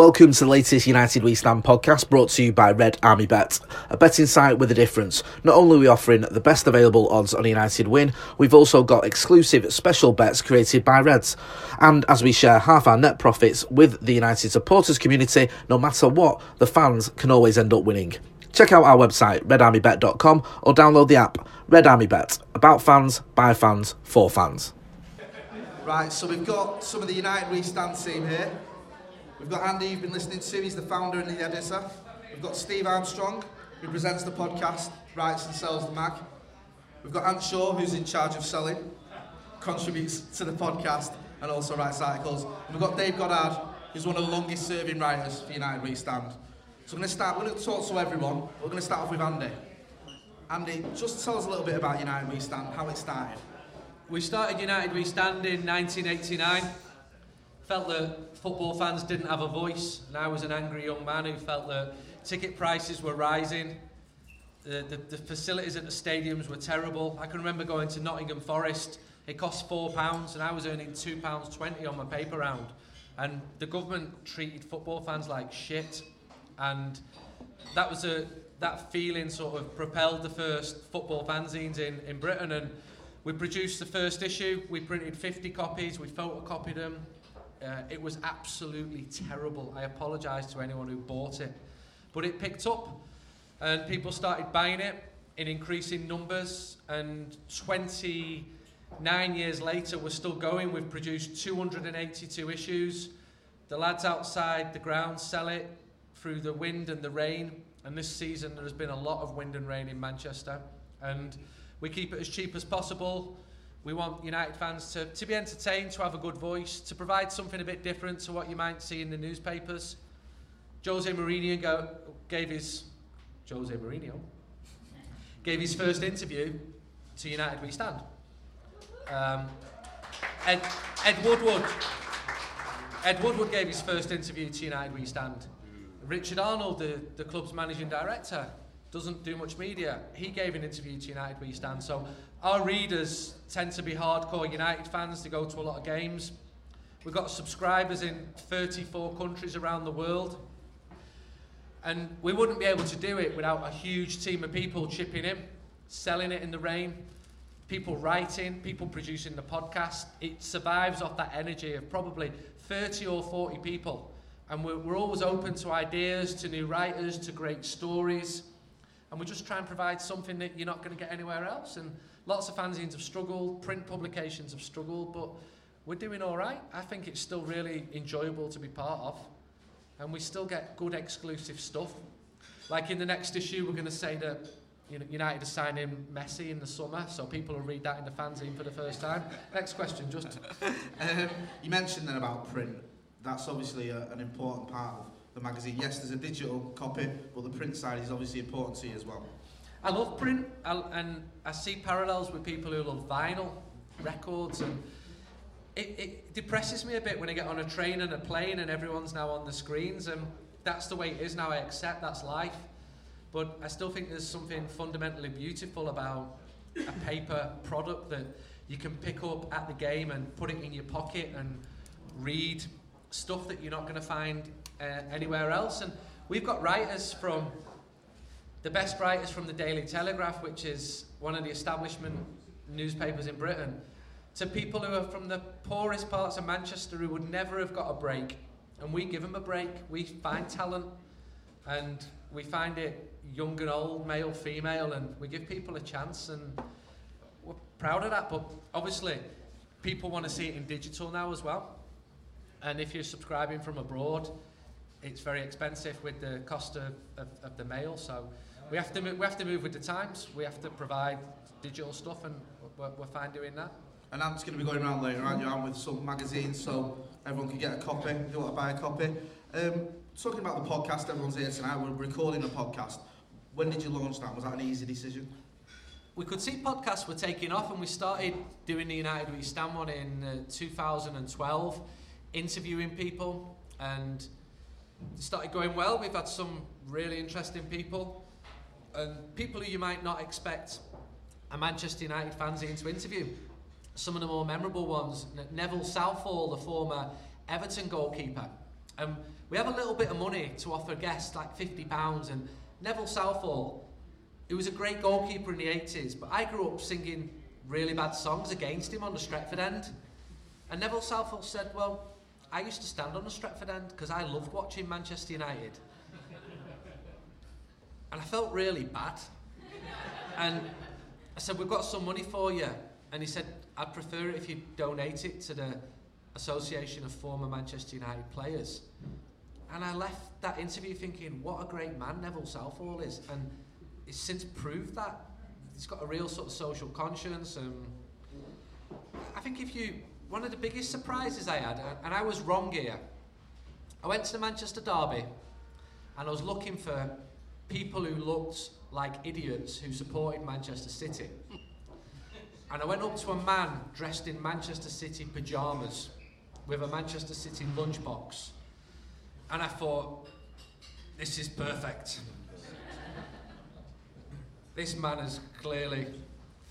Welcome to the latest United We Stand podcast brought to you by Red Army Bet, a betting site with a difference. Not only are we offering the best available odds on a United win, we've also got exclusive special bets created by Reds. And as we share half our net profits with the United supporters community, no matter what, the fans can always end up winning. Check out our website, redarmybet.com, or download the app, Red Army Bet, about fans, by fans, for fans. Right, so we've got some of the United We Stand team here. We've got Andy, you've been listening to, he's the founder and the editor. We've got Steve Armstrong, who presents the podcast, writes and sells the mag. We've got Ant Shaw, who's in charge of selling, contributes to the podcast, and also writes articles. And we've got Dave Goddard, who's one of the longest serving writers for United We Stand. So I'm going to start, we're going to talk to everyone. We're going to start off with Andy. Andy, just tell us a little bit about United We Stand, how it started. We started United We Stand in 1989. Felt that football fans didn't have a voice, and I was an angry young man who felt that ticket prices were rising. The, the, the facilities at the stadiums were terrible. I can remember going to Nottingham Forest. It cost four pounds, and I was earning two pounds twenty on my paper round. And the government treated football fans like shit, and that was a that feeling sort of propelled the first football fanzines in, in Britain. And we produced the first issue. We printed 50 copies. We photocopied them. Uh, it was absolutely terrible. I apologise to anyone who bought it. But it picked up and people started buying it in increasing numbers. And 29 years later, we're still going. We've produced 282 issues. The lads outside the ground sell it through the wind and the rain. And this season, there has been a lot of wind and rain in Manchester. And we keep it as cheap as possible. We want United fans to, to be entertained, to have a good voice, to provide something a bit different to what you might see in the newspapers. Jose Mourinho go, gave his Jose Mourinho gave his first interview to United We Stand. Um, Ed, Ed Woodward Ed Woodward gave his first interview to United We Stand. Richard Arnold, the, the club's managing director, doesn't do much media. He gave an interview to United Where We Stand. So our readers tend to be hardcore United fans. They go to a lot of games. We've got subscribers in 34 countries around the world. And we wouldn't be able to do it without a huge team of people chipping in, selling it in the rain, people writing, people producing the podcast. It survives off that energy of probably 30 or 40 people. And we're, we're always open to ideas, to new writers, to great stories. And we just try and provide something that you're not going to get anywhere else. And lots of fanzines have struggled, print publications have struggled, but we're doing all right. I think it's still really enjoyable to be part of. And we still get good exclusive stuff. Like in the next issue, we're going to say that United are signing Messi in the summer, so people will read that in the fanzine for the first time. Next question, just. um, you mentioned then about print. That's obviously a, an important part of the magazine. Yes, there's a digital copy, but the print side is obviously important to you as well. I love print, I, and I see parallels with people who love vinyl records, and it, it depresses me a bit when I get on a train and a plane and everyone's now on the screens, and that's the way it is now. I accept that's life, but I still think there's something fundamentally beautiful about a paper product that you can pick up at the game and put it in your pocket and read stuff that you're not going to find uh, anywhere else. And we've got writers from the best writers from the Daily Telegraph, which is one of the establishment newspapers in Britain, to people who are from the poorest parts of Manchester who would never have got a break. And we give them a break. We find talent and we find it young and old, male, female, and we give people a chance. And we're proud of that. But obviously, people want to see it in digital now as well. And if you're subscribing from abroad, it's very expensive with the cost of, of, of the mail. So we have to we have to move with the times. We have to provide digital stuff, and we're, we're fine doing that. And Ant's going to be going around later, aren't you? I'm with some magazines, so everyone can get a copy if you want to buy a copy. Um, talking about the podcast, everyone's here tonight. We're recording a podcast. When did you launch that? Was that an easy decision? We could see podcasts were taking off, and we started doing the United We Stand one in uh, 2012, interviewing people, and it started going well. We've had some really interesting people, and people who you might not expect a Manchester United fanzine to interview. Some of the more memorable ones, Neville Southall, the former Everton goalkeeper, And we have a little bit of money to offer guests, like £50, and Neville Southall, who was a great goalkeeper in the 80s, but I grew up singing really bad songs against him on the Stretford end. And Neville Southall said, Well, I used to stand on the Stretford end because I loved watching Manchester United. and I felt really bad. And I said, We've got some money for you. And he said, I'd prefer it if you donate it to the Association of Former Manchester United Players. And I left that interview thinking, what a great man Neville Southall is. And he's since proved that. He's got a real sort of social conscience. And I think if you, one of the biggest surprises I had, and I was wrong here, I went to the Manchester Derby and I was looking for people who looked like idiots who supported Manchester City. And I went up to a man dressed in Manchester City pyjamas with a Manchester City lunchbox. And I thought, this is perfect. this man has clearly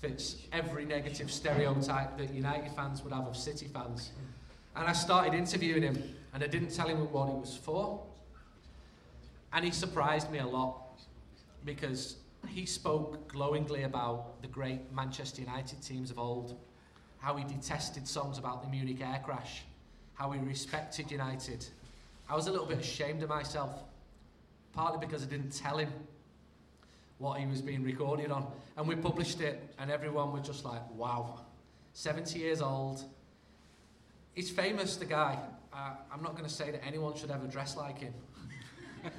fits every negative stereotype that United fans would have of City fans. And I started interviewing him, and I didn't tell him what he was for. And he surprised me a lot because he spoke glowingly about the great Manchester United teams of old, how he detested songs about the Munich air crash, how he respected United. I was a little bit ashamed of myself, partly because I didn't tell him what he was being recorded on. And we published it, and everyone was just like, wow, 70 years old. He's famous, the guy. Uh, I'm not going to say that anyone should ever dress like him.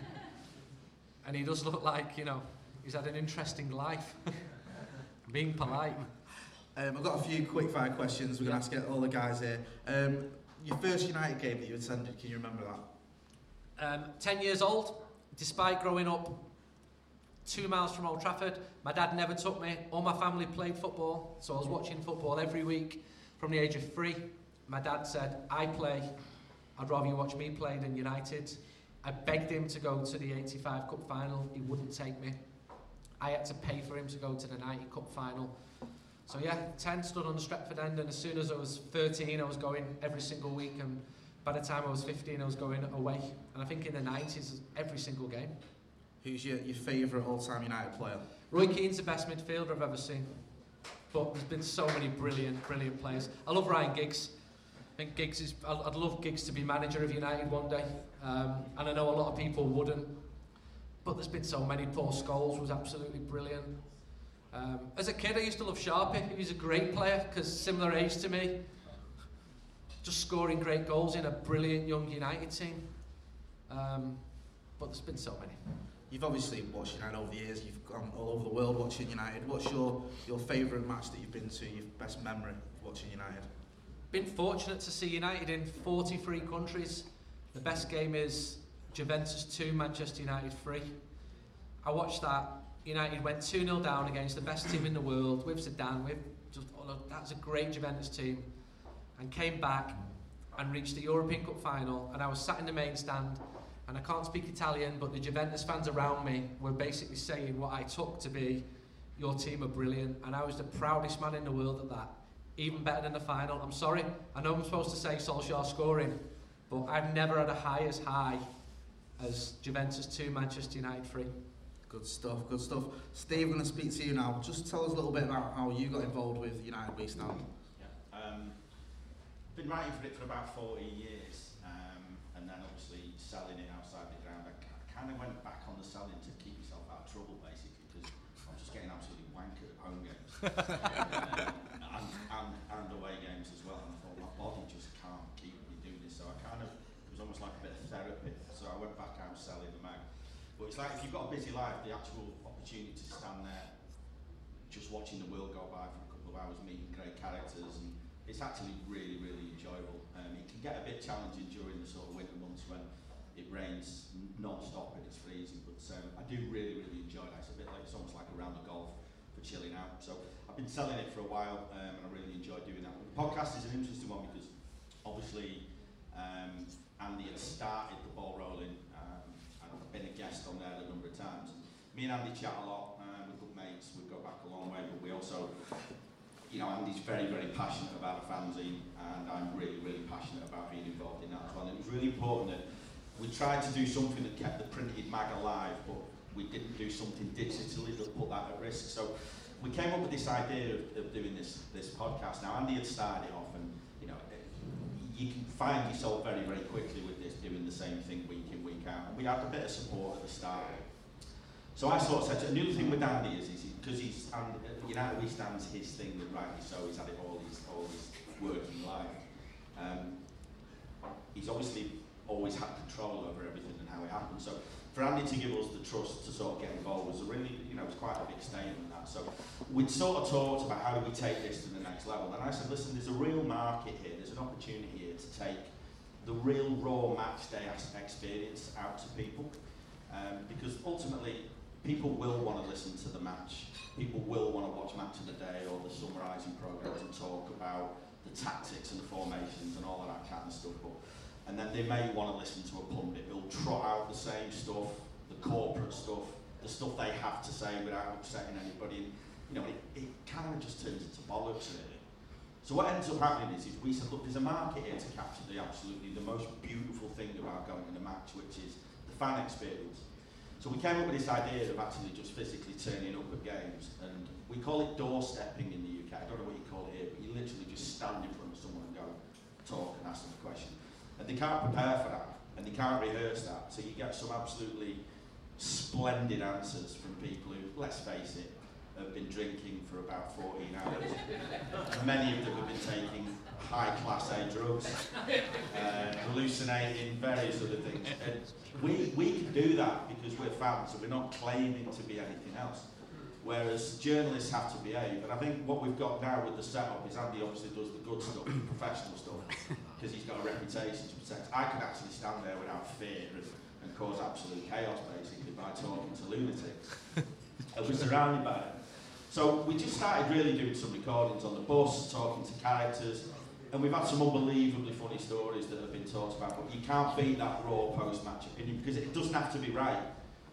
and he does look like, you know, he's had an interesting life. Being polite. Um, I've got a few quick fire questions we're going to ask all the guys here. Um, your first United game that you attended, can you remember that? Um, 10 years old, despite growing up two miles from Old Trafford, my dad never took me. All my family played football, so I was watching football every week from the age of three. My dad said, I play, I'd rather you watch me play than United. I begged him to go to the 85 Cup final, he wouldn't take me. I had to pay for him to go to the 90 Cup final. So yeah, 10 stood on the Stretford end and as soon as I was 13 I was going every single week and by the time I was 15 I was going away. And I think in the 90s every single game. Who's your, your favourite all-time United player? Roy Keane's the best midfielder I've ever seen. But there's been so many brilliant, brilliant players. I love Ryan Giggs. I think Giggs is. I'd love Giggs to be manager of United one day, um, and I know a lot of people wouldn't. But there's been so many. Paul Scholes was absolutely brilliant. Um, as a kid, I used to love Sharpie. He was a great player because similar age to me. Just scoring great goals in a brilliant young United team. Um, but there's been so many. You've obviously watched United over the years. You've gone all over the world watching United. What's your, your favourite match that you've been to? Your best memory watching United? Been fortunate to see United in 43 countries. The best game is Juventus 2, Manchester United 3. I watched that. United went 2 0 down against the best team in the world with Zidane. With just, oh, that's a great Juventus team. And came back and reached the European Cup final. And I was sat in the main stand and I can't speak Italian, but the Juventus fans around me were basically saying what I took to be your team are brilliant, and I was the proudest man in the world at that. Even better than the final. I'm sorry, I know I'm supposed to say Solskjaer scoring, but I've never had a high as high as Juventus 2, Manchester United 3. Good stuff, good stuff. Steve, I'm going to speak to you now. Just tell us a little bit about how you got involved with United We Stand. Yeah, um, been writing for it for about 40 years, um, and then obviously selling it kind of went back on the selling to keep yourself out of trouble, basically, because I was just getting absolutely wankered at home games and, and, and away games as well. And I thought my body just can't keep me doing this. So I kind of it was almost like a bit of therapy. So I went back out selling them out. But it's like if you've got a busy life, the actual opportunity to stand there, just watching the world go by for a couple of hours, meeting great characters, and it's actually really, really enjoyable. Um, it can get a bit challenging during the sort of winter months when it rains non-stop and it's freezing, but um, I do really, really enjoy it. It's a bit like, it's almost like a round of golf for chilling out. So I've been selling it for a while um, and I really enjoy doing that. The podcast is an interesting one because obviously um, Andy had started the ball rolling um, and I've been a guest on there a number of times. Me and Andy chat a lot, um, we're good mates, we go back a long way, but we also you know, Andy's very, very passionate about a fanzine, and I'm really, really passionate about being involved in that. And it was really important that tried to do something that kept the printed mag alive, but we didn't do something digitally that put that at risk. So we came up with this idea of, of doing this this podcast. Now Andy had started it off, and you know, it, you can find yourself very very quickly with this doing the same thing week in week out. And we had a bit of support at the start. So I sort of said, and the other thing with Andy is, is because he's and uh, United We stands his thing, and rightly so. He's had it all his all his working life. Um, he's obviously always had control over everything and how it happened. So for Andy to give us the trust to sort of get involved was a really, you know, it was quite a big statement that. So we'd sort of talked about how do we take this to the next level. And I said, listen, there's a real market here. There's an opportunity here to take the real raw match day experience out to people. Um, because ultimately, people will want to listen to the match. People will want to watch Match of the Day or the summarising programmes and talk about the tactics and the formations and all of that kind of stuff. But and then they may want to listen to a pundit who'll trot out the same stuff, the corporate stuff, the stuff they have to say without upsetting anybody. You know, it, it kind of just turns into bollocks, really. So what ends up happening is, is we said, look, there's a market here to capture the absolutely the most beautiful thing about going in a match, which is the fan experience. So we came up with this idea of actually just physically turning up at games, and we call it doorstepping in the UK. I don't know what you call it here, but you literally just stand in front of someone and go, talk and ask them a question. And they can't prepare for that, and they can't rehearse that. So you get some absolutely splendid answers from people who, let's face it, have been drinking for about 14 hours. Many of them have been taking high class A drugs, uh, hallucinating, various other things. And we, we can do that because we're fans, so we're not claiming to be anything else. Whereas journalists have to behave. And I think what we've got now with the setup is Andy obviously does the good stuff, the professional stuff, because he's got a reputation to protect. I could actually stand there without fear and, and cause absolute chaos, basically, by talking to lunatics. and we're surrounded by them. So we just started really doing some recordings on the bus, talking to characters, and we've had some unbelievably funny stories that have been talked about, but you can't beat that raw post-match opinion because it doesn't have to be right.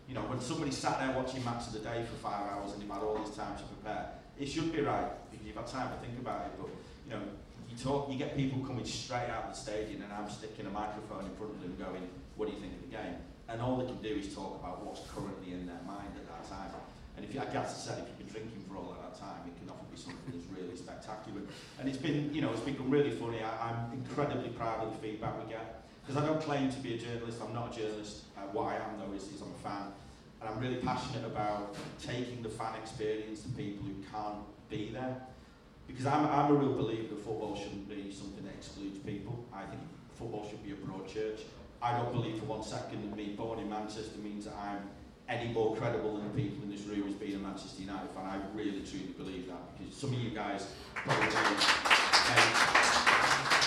You know, when somebody sat there watching Match of the Day for five hours and you've had all this time to prepare, it should be right because you've had time to think about it. But you know, you talk, you get people coming straight out of the stadium, and I'm sticking a microphone in front of them, going, "What do you think of the game?" And all they can do is talk about what's currently in their mind at that time. And if you, like Gaz said, if you've been drinking for all of that time, it can often be something that's really spectacular. And it's been, you know, it's been really funny. I, I'm incredibly proud of the feedback we get because I don't claim to be a journalist. I'm not a journalist. Uh, what I am though is, is I'm a fan and I'm really passionate about taking the fan experience to people who can't be there. Because I'm, I'm a real believer that football shouldn't be something that excludes people. I think football should be a broad church. I don't believe for one second that me born in Manchester means that I'm any more credible than the people in this room as being a Manchester United fan. I really truly believe that because some of you guys probably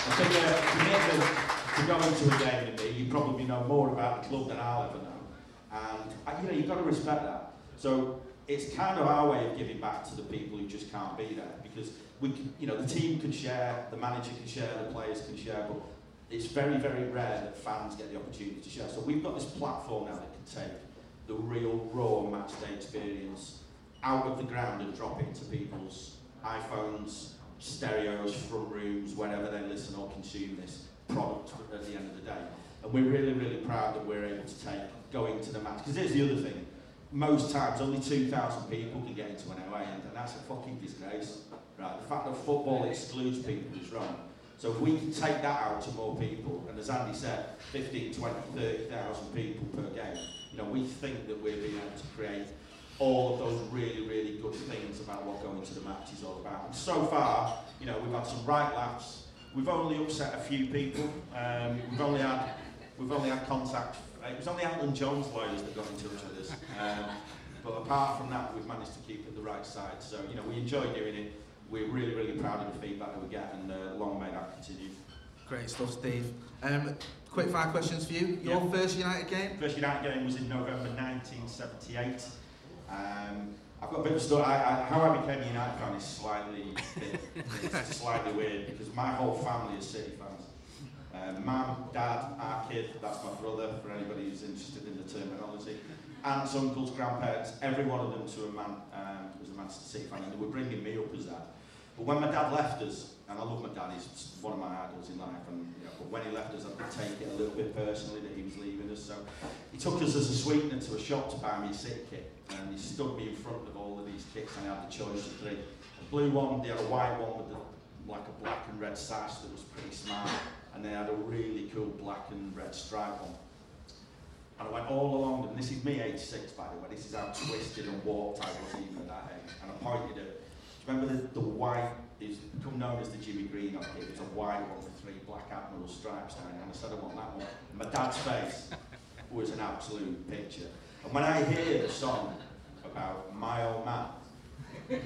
I think uh, commitment to go into a game with me, you probably know more about the club than I'll ever know. And you know, you've got to respect that. So it's kind of our way of giving back to the people who just can't be there because we can, you know, the team can share, the manager can share, the players can share, but it's very, very rare that fans get the opportunity to share. So we've got this platform now that can take the real raw match day experience out of the ground and drop it into people's iPhones, stereos, front rooms, wherever they listen or consume this product at the end of the day. And we're really, really proud that we're able to take going to the match. Because here's the other thing. Most times, only 2,000 people can get into an away end, and that's a fucking disgrace. Right? The fact that football excludes people is wrong. So if we can take that out to more people, and as Andy said, 15, 20, 30,000 people per game, you know, we think that we're being able to create all of those really, really good things about what going to the match is all about. And so far, you know, we've had some right laughs. We've only upset a few people. Um, we've only had we've only had contact it was only Alan Jones lawyers that got in touch with us. Um, but apart from that, we've managed to keep it the right side. So, you know, we enjoy doing it. We're really, really proud of the feedback that we get, and uh, long may that continue. Great stuff, Steve. Um, quick five questions for you. Your Yeah. first United game? First United game was in November 1978. Um, I've got a bit of story. I, I, how I became a United fan is slightly, slightly weird because my whole family is City fans. Um, Mum, Dad, our kid, that's my brother, for anybody who's interested in the terminology. Aunts, uncles, grandparents, every one of them to a man um, was a Manchester City fan, and they were bringing me up as that. But when my dad left us, and I love my dad, he's one of my idols in life, and you know, but when he left us, I could take it a little bit personally that he was leaving us. So he took us as a sweetener to a shop to buy me a City kit, and he stood me in front of all of these kits, and I had the choice of three. A blue one, they had a white one with the, like a black and red sash that was pretty smart, and they had a really cool black and red stripe one. And I went all along them. This is me, 86, by the way. This is how twisted and warped I was even at that age. And I pointed at, remember the, the white, is become known as the Jimmy Greenhoff kit. It's a white one with three black admiral stripes down. And I said, I want that one. And my dad's face was an absolute picture. And when I hear the song about my old man, be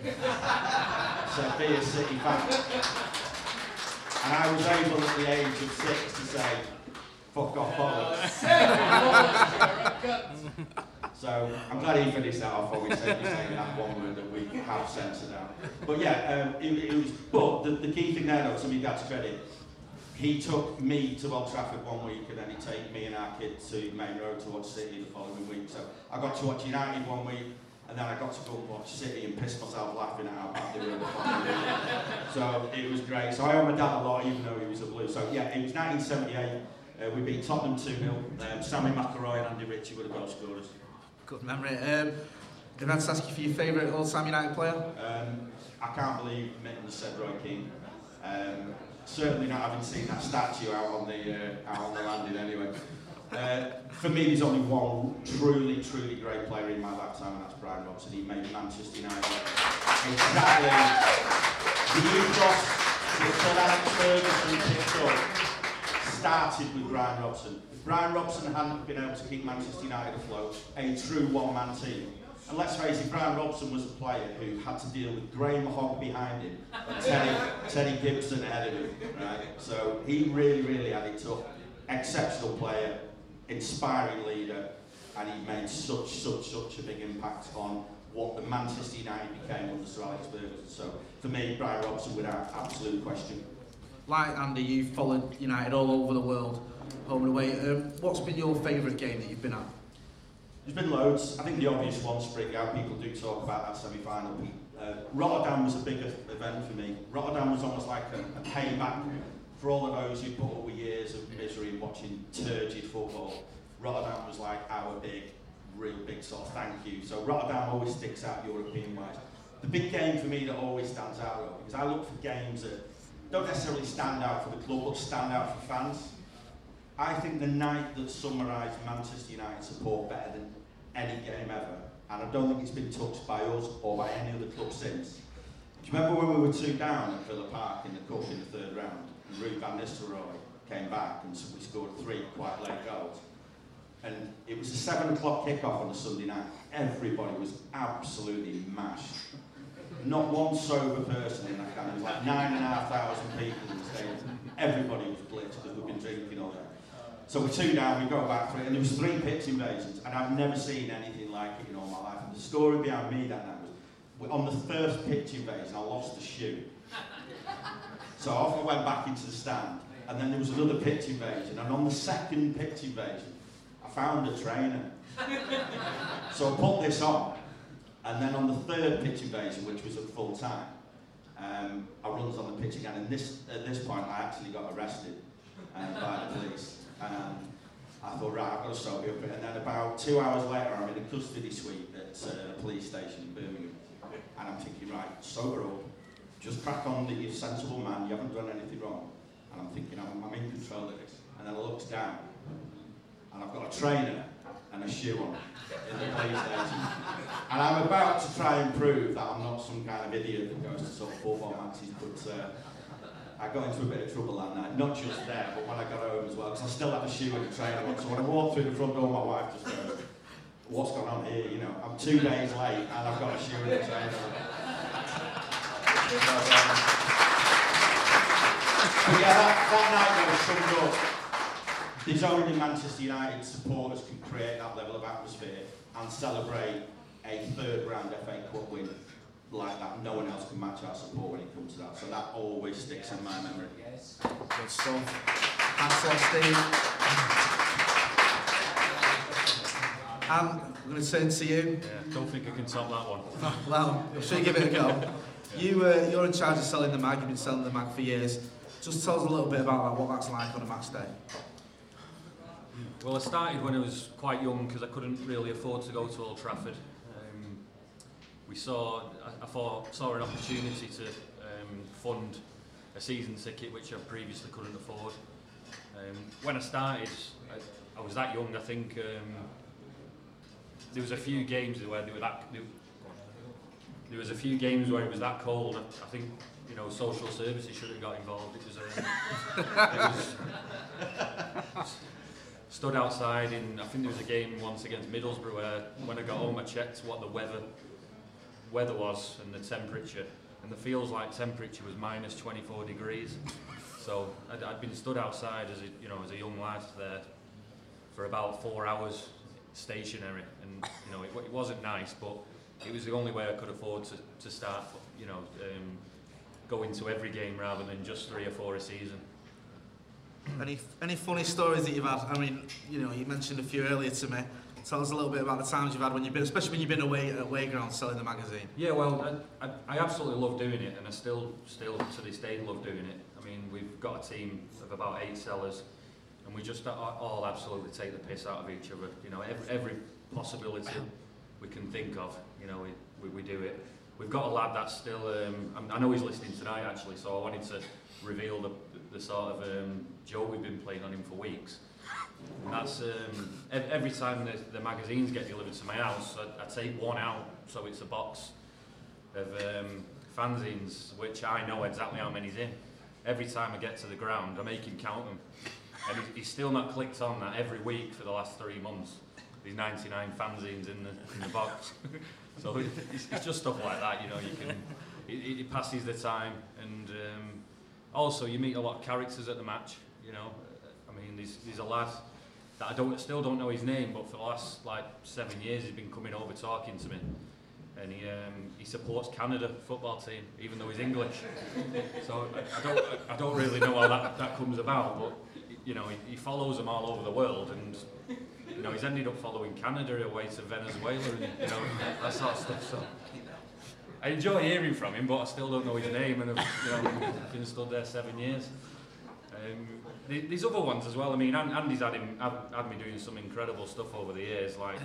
a City fan. And I was able at the age of six to say, fuck off, bollocks. So I'm glad he finished that off while we said saying that one word that we have censored out. But yeah, um, it, it was. But the, the key thing there, though, to me, dad's credit, he took me to Old Trafford one week, and then he take me and our kid to Maine Road to watch City the following week. So I got to watch United one week, and then I got to go and watch City and piss myself laughing at how bad they were the following week. So it was great. So I owe my dad a lot, even though he was a blue. So yeah, it was 1978. Uh, we beat Tottenham 2 0. Um, Sammy McIlroy and Andy Ritchie were the goal scorers. Good memory. Um, did I ask you for your favourite all-time United player? Um, I can't believe Mitten said Roy Keane. Um, certainly not having seen that statue out on the uh, out on the landing anyway. Uh, for me, there's only one truly, truly great player in my lifetime, and that's Brian Robson. He made Manchester United exactly the ethos that Alex Ferguson picked up started with Brian Robson. If Brian Robson hadn't been able to keep Manchester United afloat, a true one-man team, and let's face it, Brian Robson was a player who had to deal with Graeme Hogg behind him and Teddy, Teddy Gibson ahead of him, right? So he really, really had it tough. Exceptional player, inspiring leader, and he made such, such, such a big impact on what the Manchester United became under Sir Alex Ferguson. So for me, Brian Robson without absolute question. Like Andy, you've followed United all over the world, home and away. Um, what's been your favourite game that you've been at? There's been loads. I think the obvious one, spring out, people do talk about that semi-final. Uh, Rotterdam was a big event for me. Rotterdam was almost like a, a payback for all of those who put up with years of misery watching turgid football. Rotterdam was like our big, real big sort of thank you. So Rotterdam always sticks out European-wise. The big game for me that always stands out, though, because I look for games that don't necessarily stand out for the club, but stand out for fans. I think the night that summarised Manchester United support better than any game ever, and I don't think it's been touched by us or by any other club since. Do you remember when we were two down at Villa Park in the cup in the third round, and Ruud van Nistelrooy came back and we scored three quite late goals, and it was a seven o'clock kickoff on a Sunday night. Everybody was absolutely mashed. Not one sober person in that kind of like nine and a half thousand people in the stadium. Everybody was blitzed because we've been drinking all day. So we're two down, we go back three, and there was three pitch invasions, and I've never seen anything like it in all my life. And the story behind me that night was, on the first pitch invasion, I lost a shoe. So off I went back into the stand, and then there was another pitch invasion, and on the second pitch invasion, I found a trainer. So I put this on, and then on the third pitch invasion, which was at full time, um, I runs on the pitch again, and this, at this point I actually got arrested um, by the police. And I thought, right, I've got to sober up. And then about two hours later, I'm in a custody suite at uh, a police station in Birmingham. And I'm thinking, right, sober up, just crack on that you're a sensible man, you haven't done anything wrong. And I'm thinking, I'm, I'm in control of this. And then I look down, and I've got a trainer and a shoe on in the police station. And I'm about to try and prove that I'm not some kind of idiot that goes to sort of football matches, but uh, I got into a bit of trouble that night, not just there, but when I got home as well, because I still had a shoe a trainer on. So when I walked through the front door, my wife just goes, what's going on here? You know, I'm two days late and I've got a shoe a trainer on. But yeah, that, that night though summed up. There's only Manchester United supporters can create that level of atmosphere and celebrate a third round FA Cup win like that. No one else can match our support when it comes to that. So that always sticks in my memory. Yes. Good stuff. Thanks a Steve. And I'm going to turn to you. Yeah, don't think I can top that one. well, I'm sure you give it a go. You, uh, you're in charge of selling the mag. You've been selling the mag for years. Just tell us a little bit about that, what that's like on a match day. Well, I started when I was quite young because I couldn't really afford to go to Old Trafford. We saw, I, I thought, saw an opportunity to um, fund a season ticket which I previously couldn't afford. Um, when I started, I, I was that young. I think um, there was a few games where they were that. They, there was a few games where it was that cold. I think you know social services should have got involved. It was, um, it was stood outside in. I think there was a game once against Middlesbrough where when I got home I checked what the weather weather was and the temperature, and the feels like temperature was minus 24 degrees. So I'd, I'd been stood outside as a, you know as a young lad there for about four hours stationary, and you know it, it wasn't nice, but it was the only way I could afford to, to start, you know, um, going to every game rather than just three or four a season. Any any funny stories that you've had? I mean, you know, you mentioned a few earlier to me. Tell us a little bit about the times you've had when you've been, especially when you've been away at away ground selling the magazine. Yeah, well, I, I, I absolutely love doing it, and I still, still to this day love doing it. I mean, we've got a team of about eight sellers, and we just all absolutely take the piss out of each other. You know, every, every possibility we can think of, you know, we, we, we do it. We've got a lad that's still, um, I know he's listening tonight actually, so I wanted to reveal the, the sort of um, joke we've been playing on him for weeks. That's um, every time the, the magazines get delivered to my house, I, I take one out, so it's a box of um, fanzines, which I know exactly how many's in. Every time I get to the ground, I make him count them. And he's still not clicked on that every week for the last three months. These 99 fanzines in the, in the box. so it's, it's just stuff like that, you know, you can, it, it passes the time. And um, also, you meet a lot of characters at the match, you know. I mean, there's, there's a lad that I don't still don't know his name, but for the last like seven years he's been coming over talking to me, and he um, he supports Canada football team even though he's English. So I, I don't I don't really know how that, that comes about, but you know he, he follows them all over the world, and you know he's ended up following Canada away to Venezuela, and you know that sort of stuff. So. I enjoy hearing from him, but I still don't know his name, and I've you know, been stood there seven years. Um, there's other ones as well. I mean, Andy's had, him, had, me doing some incredible stuff over the years, like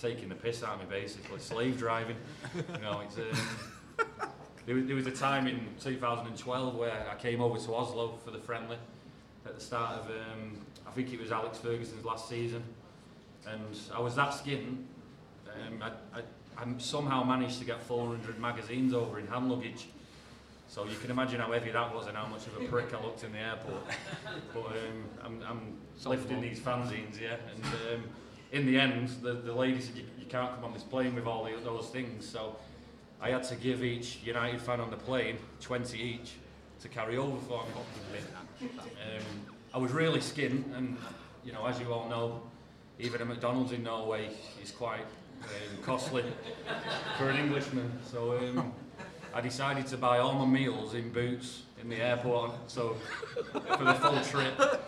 taking the piss out of me, basically, slave driving. You know, it's, um, there, was, there was a time in 2012 where I came over to Oslo for the friendly at the start of, um, I think it was Alex Ferguson's last season, and I was that. Um, I, I, I somehow managed to get 400 magazines over in hand luggage so you can imagine how heavy that was and how much of a prick I looked in the airport. But um, I'm, I'm lifting these fanzines, yeah. And um, in the end, the, the lady said, you, you can't come on this plane with all the, those things. So I had to give each United fan on the plane 20 each to carry over for me. Um, I was really skinned, and you know, as you all know, even a McDonald's in Norway is quite um, costly for an Englishman. So um, I decided to buy all my meals in Boots in the airport, so for the full trip,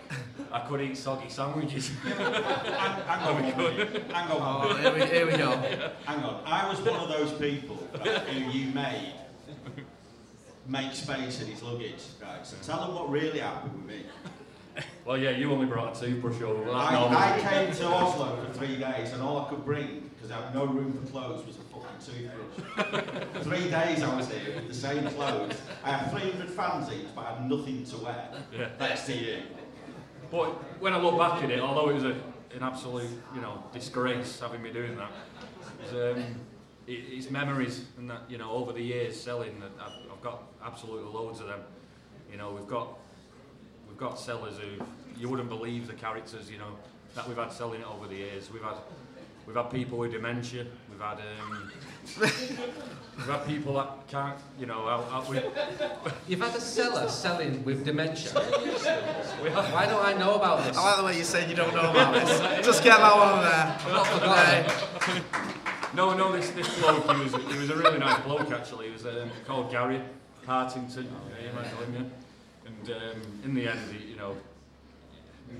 I could eat soggy sandwiches. hang, hang on, hang on. Oh, here we, here we go. Hang on. I was one of those people who you made make space in his luggage, right? So tell them what really happened with me. Well, yeah, you only brought a toothbrush over. Well, I, I came to Oslo for three days, and all I could bring, because I had no room for clothes, was a Three days I was here with the same clothes. I had 300 fanzines, but I had nothing to wear. Yeah. Thanks to you. But when I look back at it, although it was a, an absolute, you know, disgrace having me doing that, it's, um, it, it's memories and that, you know, over the years selling, that I've, I've got absolutely loads of them. You know, we've got we've got sellers who you wouldn't believe the characters, you know, that we've had selling it over the years. We've had we've had people with dementia. We've had um, we've had people that can't, you know, out, out with, You've had a seller selling with dementia. Why don't I know about this? I like the way you say you don't know about this. Just get that one there. I've not forgotten. no, no, this this bloke, he was he was a really nice bloke actually. He was um, called Gary Hartington. Yeah, you might know him, yeah. And um, in the end, he, you know.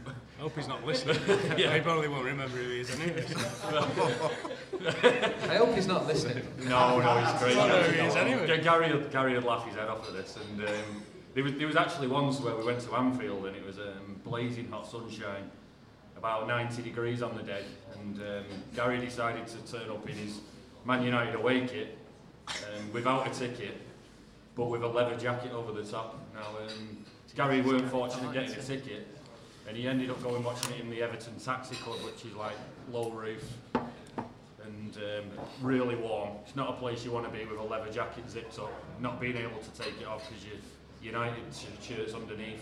I hope he's not listening. yeah. He probably won't remember who he is anyway. I hope he's not listening. No, no, he's great. I don't know who he is anyway. Gary, Gary would laugh his head off at this. And um, there, was, there was actually once where we went to Anfield and it was um, blazing hot sunshine. about 90 degrees on the day, and um, Gary decided to turn up in his Man United away kit um, without a ticket, but with a leather jacket over the top. Now, um, Gary weren't fortunate getting a ticket, and he ended up going watching it in the Everton Taxi Club, which is like low roof and um, really warm. It's not a place you want to be with a leather jacket zipped up, not being able to take it off because your United shirt's underneath,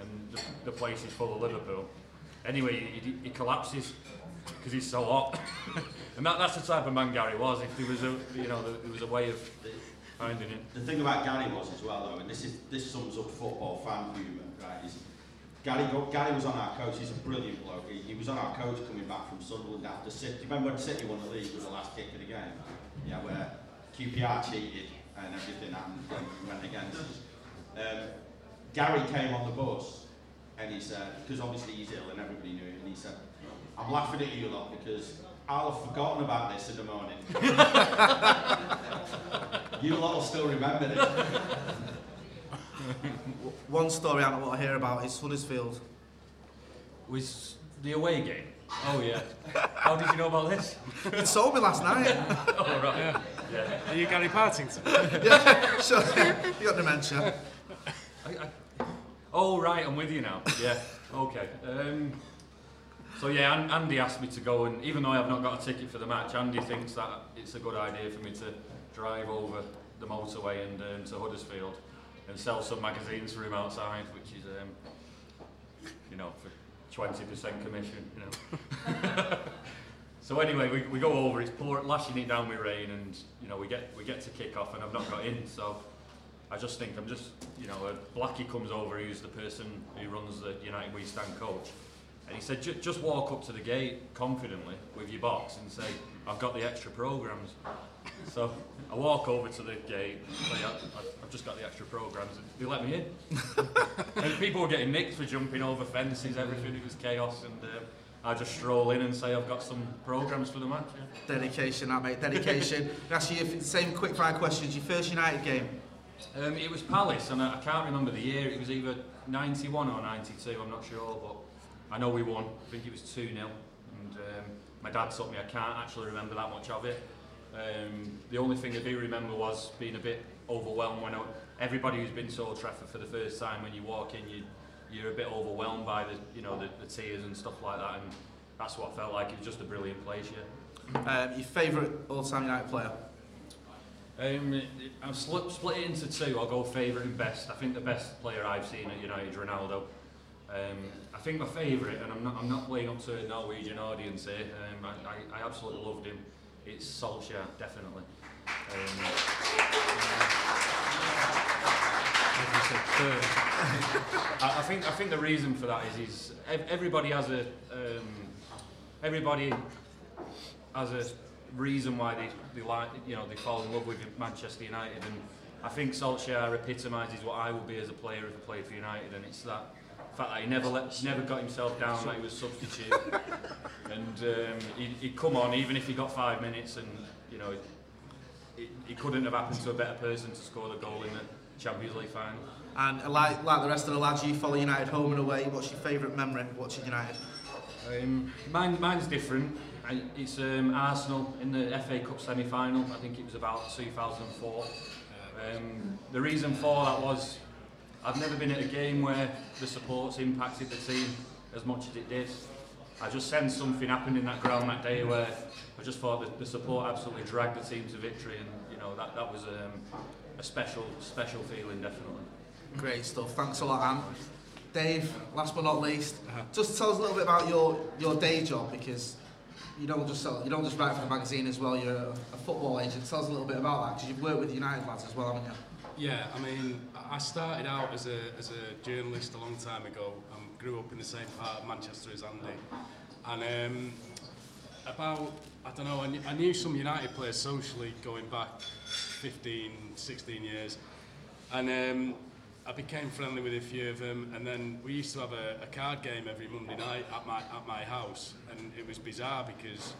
and the, the place is full of Liverpool. Anyway, he, he collapses because he's so hot, and that, that's the type of man Gary was. If there was a, you know, there was a way of finding it. The thing about Gary was as well, though, and this is this sums up football fan humour, right? Is Gary, Gary was on our coach. He's a brilliant bloke. He, he was on our coach coming back from Sunderland after City. Do you remember when City won the league with the last kick of the game? Yeah, where QPR cheated and everything happened went against us. Um, Gary came on the bus and he said, because obviously he's ill and everybody knew it, and he said, I'm laughing at you lot because I'll have forgotten about this in the morning. you lot will still remember it. One story I want to hear about is Huddersfield. Was the away game? Oh yeah. How did you know about this? You told me last night. oh right. Yeah. Yeah. Are you Gary Partington? yeah, sure. You got dementia. I, I, oh right, I'm with you now. Yeah. Okay. Um, so yeah, Andy asked me to go, and even though I've not got a ticket for the match, Andy thinks that it's a good idea for me to drive over the motorway and um, to Huddersfield and sell some magazines for him outside, which is, um, you know, for 20% commission. You know. so anyway, we, we go over. It's pour, lashing it down with rain, and you know we get we get to kick off, and I've not got in. So I just think I'm just, you know, Blackie comes over, who's the person who runs the United We Stand coach, and he said, "Ju- just walk up to the gate confidently with your box and say, I've got the extra programs. So I walk over to the gate, say, "I- I've I've just got the extra programs, and they let me in. and people were getting nicked for jumping over fences, everything, it was chaos, and um, I just stroll in and say, I've got some programs for the match. yeah. Dedication, that mate. Dedication. Can I ask you the same quick fire questions. Your first United game. Um, it was Palace, and I, I can't remember the year. It was either 91 or 92, I'm not sure, but I know we won. I think it was 2 0. And um, my dad took me, I can't actually remember that much of it. Um, the only thing I do remember was being a bit overwhelmed when I, everybody who's been to Old Trafford for the first time, when you walk in, you, you're a bit overwhelmed by the, you know, the, the tears and stuff like that. And that's what I felt like. It was just a brilliant place, yeah. Um, your favourite all-time United player. Um, I've split, split it into two. I'll go favourite and best. I think the best player I've seen at United is Ronaldo. Um, think my favourite, and I'm not, I'm not playing up to a Norwegian audience here, um, I, I, absolutely loved him. It's Solskjaer, definitely. Um, I, I think I think the reason for that is he's everybody has a um, everybody has a reason why they, they like you know they fall in love with Manchester United and I think Solskjaer epitomises what I would be as a player if I played for United and it's that fact that he never let never got himself down that he was substitute and um, he'd, he'd come on even if he got five minutes and you know it, it couldn't have happened to a better person to score the goal in the Champions League final. And like, like the rest of the lads, you follow United home and away. What's your favourite memory of watching United? Um, mine, mine's different. I, it's um, Arsenal in the FA Cup semi-final. I think it was about 2004. Um, the reason for that was I've never been at a game where the supports impacted the team as much as it did. I just sensed something happened in that ground that day where I just thought that the support absolutely dragged the team to victory, and you know that that was um, a special special feeling definitely. Great stuff. Thanks a lot, Ant. Dave, last but not least, just tell us a little bit about your, your day job because you don't just sell, you don't just write for the magazine as well. You're a, a football agent. Tell us a little bit about that because you've worked with United lads as well, haven't you? Yeah, I mean, I started out as a, as a journalist a long time ago and grew up in the same part of Manchester as Andy. And um, about, I don't know, I knew, I knew some United players socially going back 15, 16 years. And um, I became friendly with a few of them, and then we used to have a, a card game every Monday night at my at my house, and it was bizarre because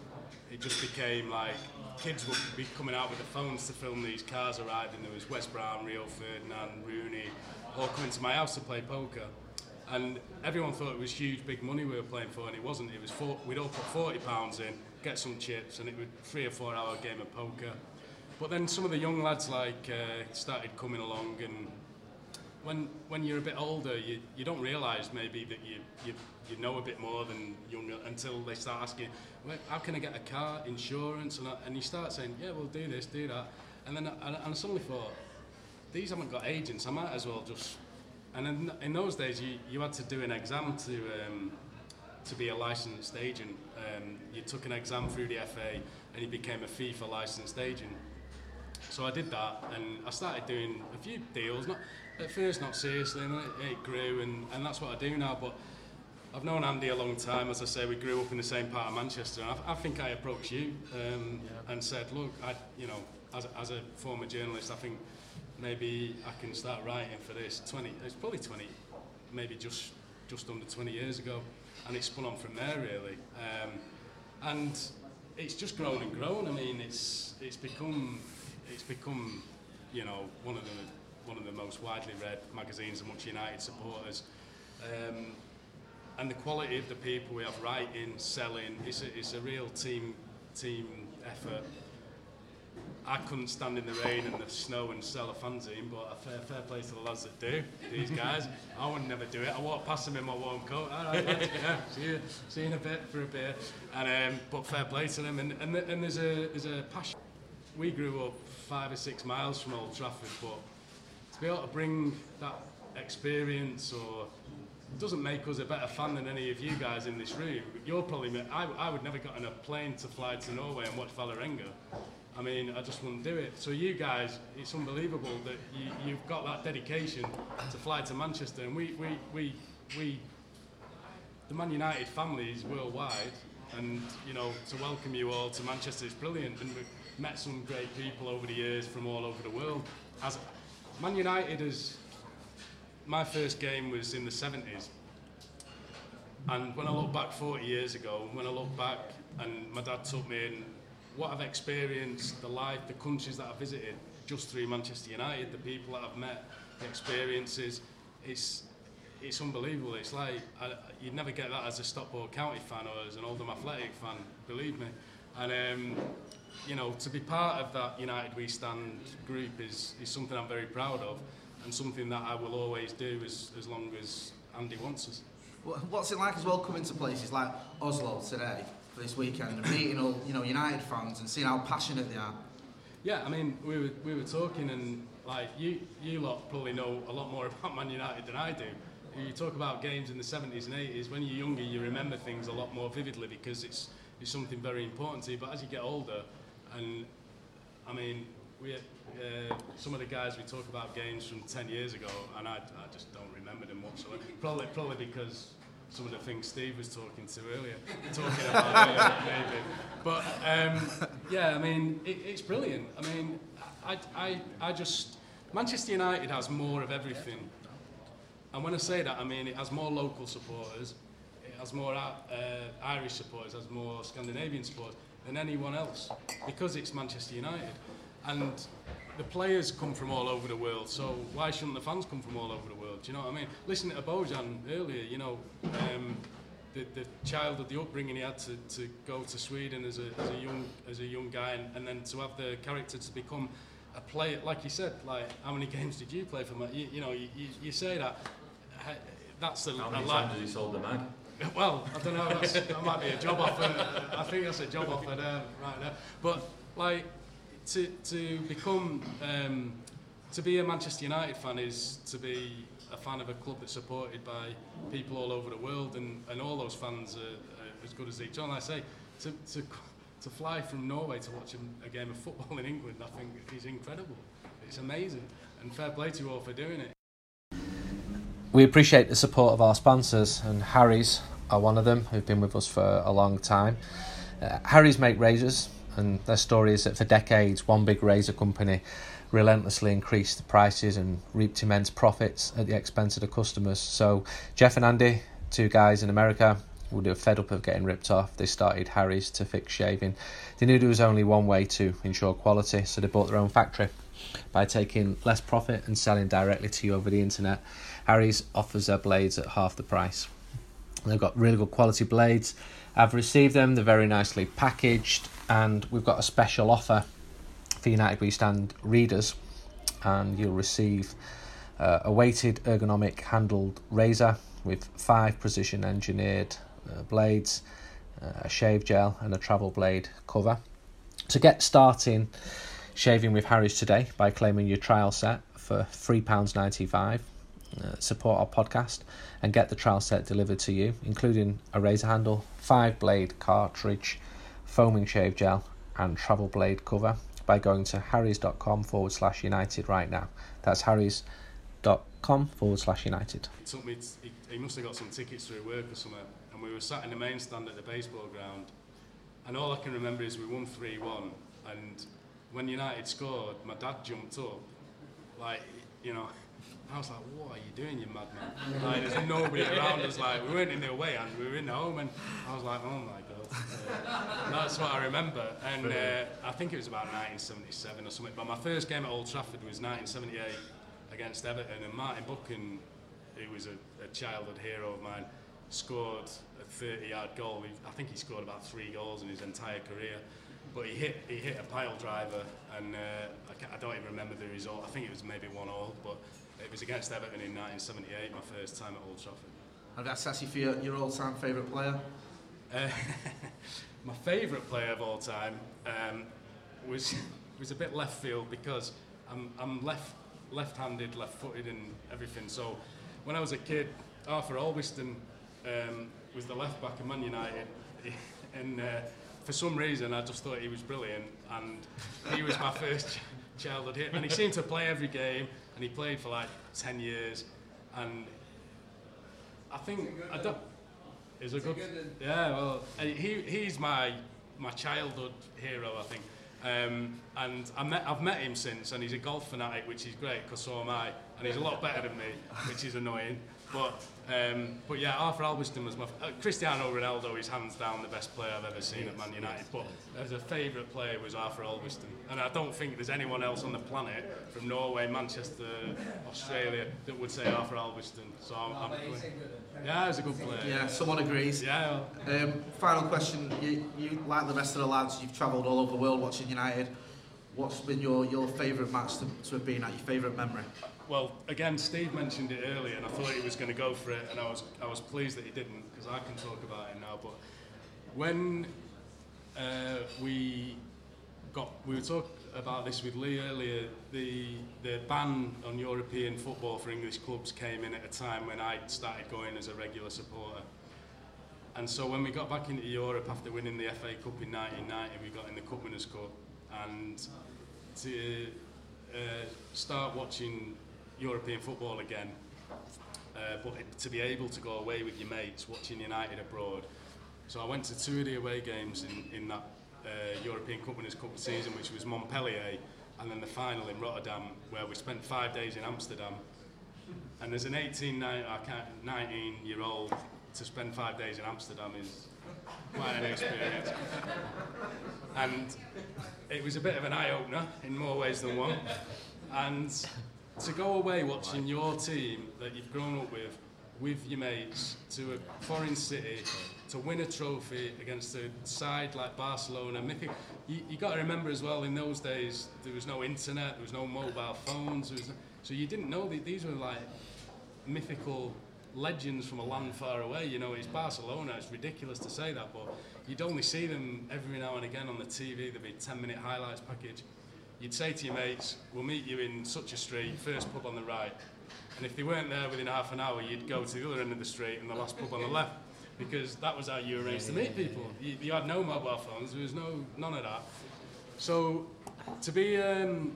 it just became like kids would be coming out with the phones to film these cars arriving. There was Wes Brown, Rio Ferdinand, Rooney, all coming to my house to play poker. And everyone thought it was huge, big money we were playing for, and it wasn't. It was four, we'd all put forty pounds in, get some chips, and it was three or four hour game of poker. But then some of the young lads like uh, started coming along, and when when you're a bit older, you, you don't realise maybe that you, you you know a bit more than younger until they start asking, well, how can I get a car, insurance, and, I, and you start saying, yeah, we'll do this, do that, and then I, and I suddenly thought, these haven't got agents, I might as well just. And in, in those days, you, you had to do an exam to um, to be a licensed agent. Um, you took an exam through the FA, and you became a FIFA licensed agent. So I did that, and I started doing a few deals. Not at first, not seriously, and it, it grew, and, and that's what I do now. But I've known Andy a long time. As I say, we grew up in the same part of Manchester. And I, I think I approached you um, yeah. and said, look, I, you know, as, as a former journalist, I think maybe I can start writing for this 20, it's probably 20, maybe just, just under 20 years ago. And it's spun on from there, really. Um, and it's just grown and grown. I mean, it's, it's become, it's become, you know, one of the, one of the most widely read magazines amongst United supporters. Um, and the quality of the people we have writing, selling, it's a, it's a real team team effort. I couldn't stand in the rain and the snow and sell a fanzine, but a fair, fair play to the lads that do, these guys. I would never do it. I walk past them in my warm coat. All right, lads, yeah, see you, see you in a bit for a beer. And, um, but fair play to them. And, and, and there's, a, there's a passion. We grew up five or six miles from Old Trafford, but to be able to bring that experience or doesn't make us a better fan than any of you guys in this room. You're probably, I, I would never get on a plane to fly to Norway and watch Vålerenga. I mean, I just wouldn't do it. So you guys, it's unbelievable that you, you've got that dedication to fly to Manchester. And we, we, we, we, the Man United family is worldwide. And, you know, to welcome you all to Manchester is brilliant. And we've met some great people over the years from all over the world. As Man United is, my first game was in the 70s. And when I look back 40 years ago, when I look back and my dad took me in what I've experienced, the life, the countries that I've visited, just through Manchester United, the people that I've met, the experiences, it's it's unbelievable. It's like I, you'd never get that as a Stockport County fan or as an Oldham Athletic fan, believe me. And um, you know, to be part of that United We Stand group is is something I'm very proud of, and something that I will always do as as long as Andy wants us. What's it like as well coming to places like Oslo today? for this weekend and meeting all you know United fans and seeing how passionate they are. Yeah, I mean we were we were talking and like you you lot probably know a lot more about Man United than I do. You talk about games in the 70s and 80s. When you're younger, you remember things a lot more vividly because it's it's something very important to you. But as you get older, and I mean, we uh, some of the guys we talk about games from 10 years ago, and I, I just don't remember them whatsoever. Probably probably because some of the things Steve was talking to earlier, talking about maybe. But um, yeah, I mean, it, it's brilliant. I mean, I, I, I just Manchester United has more of everything, and when I say that, I mean it has more local supporters, it has more uh, Irish supporters, has more Scandinavian supporters than anyone else because it's Manchester United, and the players come from all over the world, so why shouldn't the fans come from all over the world? Do you know what I mean? Listening to Bojan earlier, you know, um, the, the of the upbringing he had to, to go to Sweden as a, as a young as a young guy, and, and then to have the character to become a player, like you said, like how many games did you play for? You, you know, you, you, say that. That's the. How many times has he sold the mag? Well, I don't know. that might be a job offer. I think that's a job offer there, right there. But like to, to become, um, to be a Manchester United fan is to be a fan of a club that's supported by people all over the world and, and all those fans are, are as good as each other. And I say, to, to, to fly from Norway to watch a, a game of football in England, I think is incredible. It's amazing. And fair play to you all for doing it. We appreciate the support of our sponsors, and Harry's are one of them who've been with us for a long time. Uh, Harry's make razors, and their story is that for decades, one big razor company relentlessly increased the prices and reaped immense profits at the expense of the customers. So Jeff and Andy, two guys in America, were fed up of getting ripped off. They started Harry's to fix shaving. They knew there was only one way to ensure quality, so they bought their own factory. by taking less profit and selling directly to you over the internet. Harry's offers their blades at half the price. They've got really good quality blades. I've received them, they're very nicely packaged, and we've got a special offer for United We Stand readers, and you'll receive uh, a weighted ergonomic handled razor with five precision engineered uh, blades, uh, a shave gel, and a travel blade cover. To get starting shaving with Harry's today by claiming your trial set for £3.95, uh, support our podcast and get the trial set delivered to you, including a razor handle, five blade cartridge, foaming shave gel, and travel blade cover by going to harrys.com forward slash united right now. That's harrys.com forward slash united. It took me, t- he, he must have got some tickets through work or something, and we were sat in the main stand at the Baseball Ground, and all I can remember is we won 3 1, and when United scored, my dad jumped up, like, you know, I was like, what are you doing, you madman? Like, there's nobody around us, like, we weren't in their way, and we were in the home, and I was like, oh my God. That's what I remember, and uh, I think it was about 1977 or something, but my first game at Old Trafford was 1978 against Everton, and Martin Buchan, who was a, a childhood hero of mine, scored a 30-yard goal. I think he scored about three goals in his entire career, but he hit he hit a pile driver, and uh, I, I don't even remember the result. I think it was maybe one all, but it was against Everton in 1978, my first time at Old Trafford. I've got to for your, your all-time favourite player. Uh, my favourite player of all time um, was was a bit left field because I'm, I'm left left-handed, left-footed, and everything. So when I was a kid, Arthur Albiston um, was the left back of Man United, and uh, for some reason I just thought he was brilliant, and he was my first childhood hit. And he seemed to play every game, and he played for like ten years, and I think I don't. Is a good. Yeah, well, uh, he he's my my childhood hero, I think. Um, and I met, I've met him since, and he's a golf fanatic, which is great because so am I, and he's a lot better than me, which is annoying. But um, but yeah, Arthur Albiston was my f- uh, Cristiano Ronaldo is hands down the best player I've ever seen at Man United. But as a favourite player was Arthur Albiston, and I don't think there's anyone else on the planet from Norway, Manchester, Australia that would say Arthur Albiston. So I'm, I'm yeah, he's a good player. Yeah, someone agrees. Yeah, Um, final question. You, you, like the rest of the lads, you've travelled all over the world watching United. What's been your, your favourite match to, to have been at, your favourite memory? Well, again, Steve mentioned it earlier, and I thought he was going to go for it, and I was I was pleased that he didn't because I can talk about it now. But when uh, we got we were talking about this with Lee earlier, the the ban on European football for English clubs came in at a time when I started going as a regular supporter. And so when we got back into Europe after winning the FA Cup in 1990, we got in the Cup Winners' Cup, and to uh, start watching European football again, uh, but to be able to go away with your mates watching United abroad. So I went to two of the away games in, in that uh, European Cup Winners' Cup season, which was Montpellier, and then the final in Rotterdam, where we spent five days in Amsterdam. And as an 18, 19, I can't- 19 year old, to spend five days in Amsterdam is quite an experience. And it was a bit of an eye opener in more ways than one. And to go away watching your team that you've grown up with, with your mates, to a foreign city, to win a trophy against a side like Barcelona. You, you got to remember as well, in those days, there was no internet, there was no mobile phones, so you didn't know that these were like mythical legends from a land far away. You know, it's Barcelona. It's ridiculous to say that, but you'd only see them every now and again on the TV. There'd be a 10-minute highlights package. You'd say to your mates, "We'll meet you in such a street, first pub on the right." And if they weren't there within half an hour, you'd go to the other end of the street and the last pub on the left, because that was how you arranged to meet people. You, you had no mobile phones. There was no none of that. So to be um,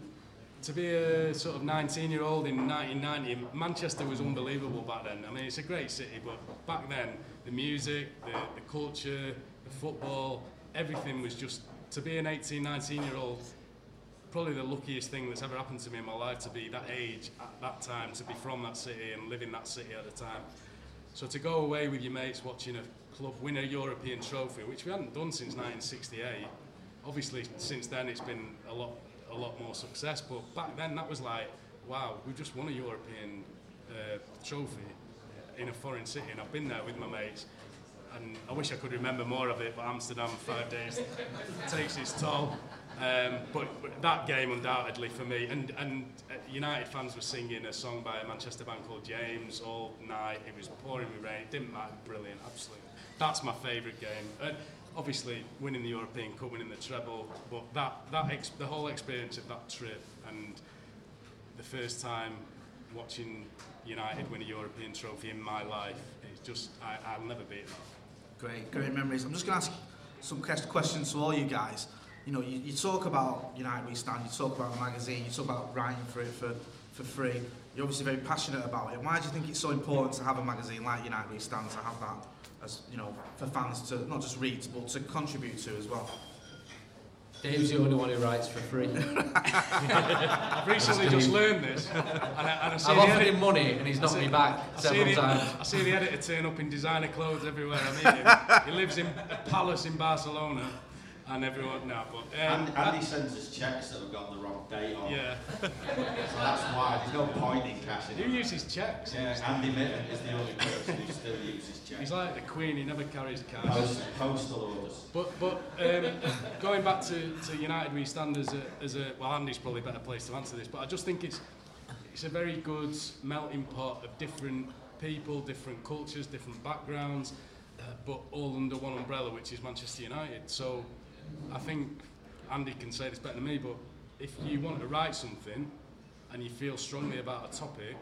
to be a sort of 19 year old in 1990, Manchester was unbelievable back then. I mean, it's a great city, but back then, the music, the, the culture, the football, everything was just, to be an 18, 19 year old, probably the luckiest thing that's ever happened to me in my life to be that age at that time, to be from that city and live in that city at the time. So to go away with your mates watching a club win a European trophy, which we hadn't done since 1968, obviously since then it's been a lot a lot more success. But back then, that was like, wow, we just won a European uh, trophy in a foreign city, and I've been there with my mates. And I wish I could remember more of it, but Amsterdam, five days, takes its toll. Um, but, but that game, undoubtedly, for me, and, and uh, United fans were singing a song by a Manchester band called James all night. It was pouring with rain. It didn't matter. Brilliant, absolutely. That's my favourite game. Obviously, winning the European Cup, winning the treble, but that, that ex- the whole experience of that trip and the first time watching United win a European trophy in my life, it's just, I, I'll never beat that. Great, great memories. I'm just going to ask some questions to all you guys. You know, you, you talk about United We Stand, you talk about the magazine, you talk about writing for it for, for free. You're obviously very passionate about it. Why do you think it's so important to have a magazine like United We Stand to have that as, you know, for fans to not just read, but to contribute to as well? Dave's the only one who writes for free. I've recently just learned this, and I, and I see I've the offered edit- him money and he's knocked me back I see, several the, times. I see the editor turn up in designer clothes everywhere I meet him. he lives in a palace in Barcelona, and everyone now. But um, Andy, Andy sends us checks that have got the wrong date on. yeah, So that's why there's no point in cashing who uses checks? Yeah, Andy Mitten is the only person who still uses checks. He's like the Queen. He never carries cash. Post, postal orders. But but um, going back to, to United, we stand as a, as a well. Andy's probably a better place to answer this, but I just think it's it's a very good melting pot of different people, different cultures, different backgrounds, uh, but all under one umbrella, which is Manchester United. So I think Andy can say this better than me, but if you want to write something and you feel strongly about a topic,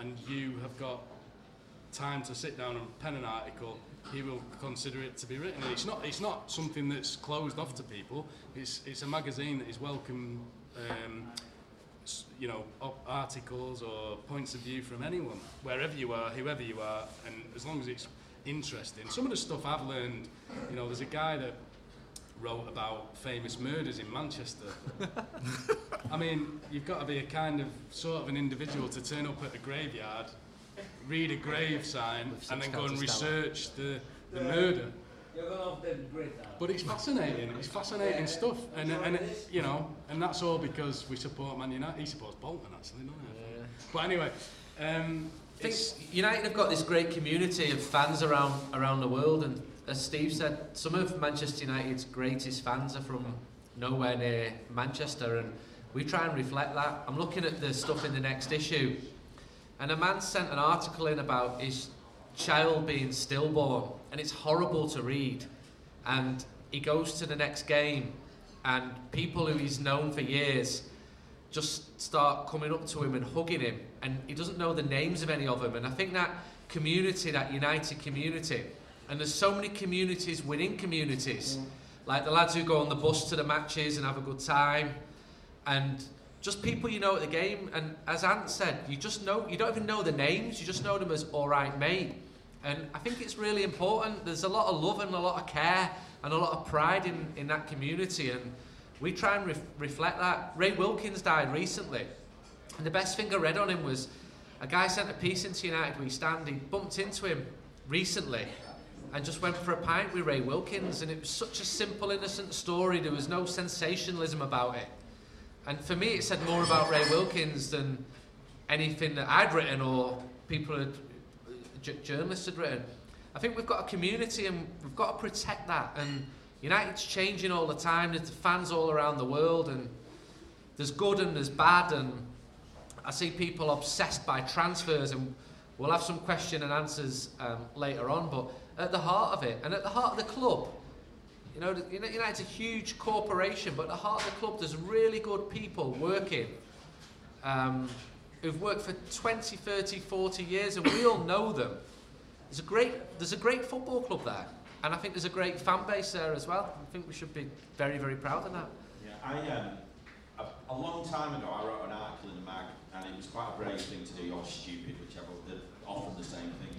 and you have got time to sit down and pen an article, he will consider it to be written. And it's not it's not something that's closed off to people. It's it's a magazine that is welcome. Um, you know, articles or points of view from anyone, wherever you are, whoever you are, and as long as it's interesting. Some of the stuff I've learned, you know, there's a guy that wrote about famous murders in Manchester. I mean, you've got to be a kind of sort of an individual to turn up at a graveyard, read a grave sign, and then go and cans of Stella. research the, the murder. You're going off the grid now. But it's fascinating. It's fascinating stuff, and and you know, and that's all because we support Man United. He supports Bolton, actually, don't he? But anyway, um, I think it's, United have got this great community of fans around around the world, and as Steve said, some of Manchester United's greatest fans are from nowhere near Manchester, and we try and reflect that. I'm looking at the stuff in the next issue, and a man sent an article in about his child being stillborn, and it's horrible to read. And he goes to the next game, and people who he's known for years just start coming up to him and hugging him, and he doesn't know the names of any of them. And I think that community, that united community, and there's so many communities within communities, like the lads who go on the bus to the matches and have a good time, and just people you know at the game. And as Ant said, you just know you don't even know the names, you just know them as all right, mate. And I think it's really important. There's a lot of love and a lot of care and a lot of pride in, in that community, and we try and ref- reflect that. Ray Wilkins died recently, and the best thing I read on him was a guy sent a piece into United We Stand. He bumped into him recently and just went for a pint with Ray Wilkins, and it was such a simple, innocent story. There was no sensationalism about it. And for me, it said more about Ray Wilkins than anything that I'd written or people had, journalists had written. I think we've got a community and we've got to protect that. And United's changing all the time. There's fans all around the world, and there's good and there's bad. And I see people obsessed by transfers, and we'll have some question and answers um, later on. But at the heart of it, and at the heart of the club, you know, United's a huge corporation, but at the heart of the club, there's really good people working um, who've worked for 20, 30, 40 years, and we all know them. There's a great, there's a great football club there, and I think there's a great fan base there as well. I think we should be very, very proud of that. Yeah, I um, a, a long time ago, I wrote an article in the mag, and it was quite a brave thing to do, or stupid, whichever. Often the same thing.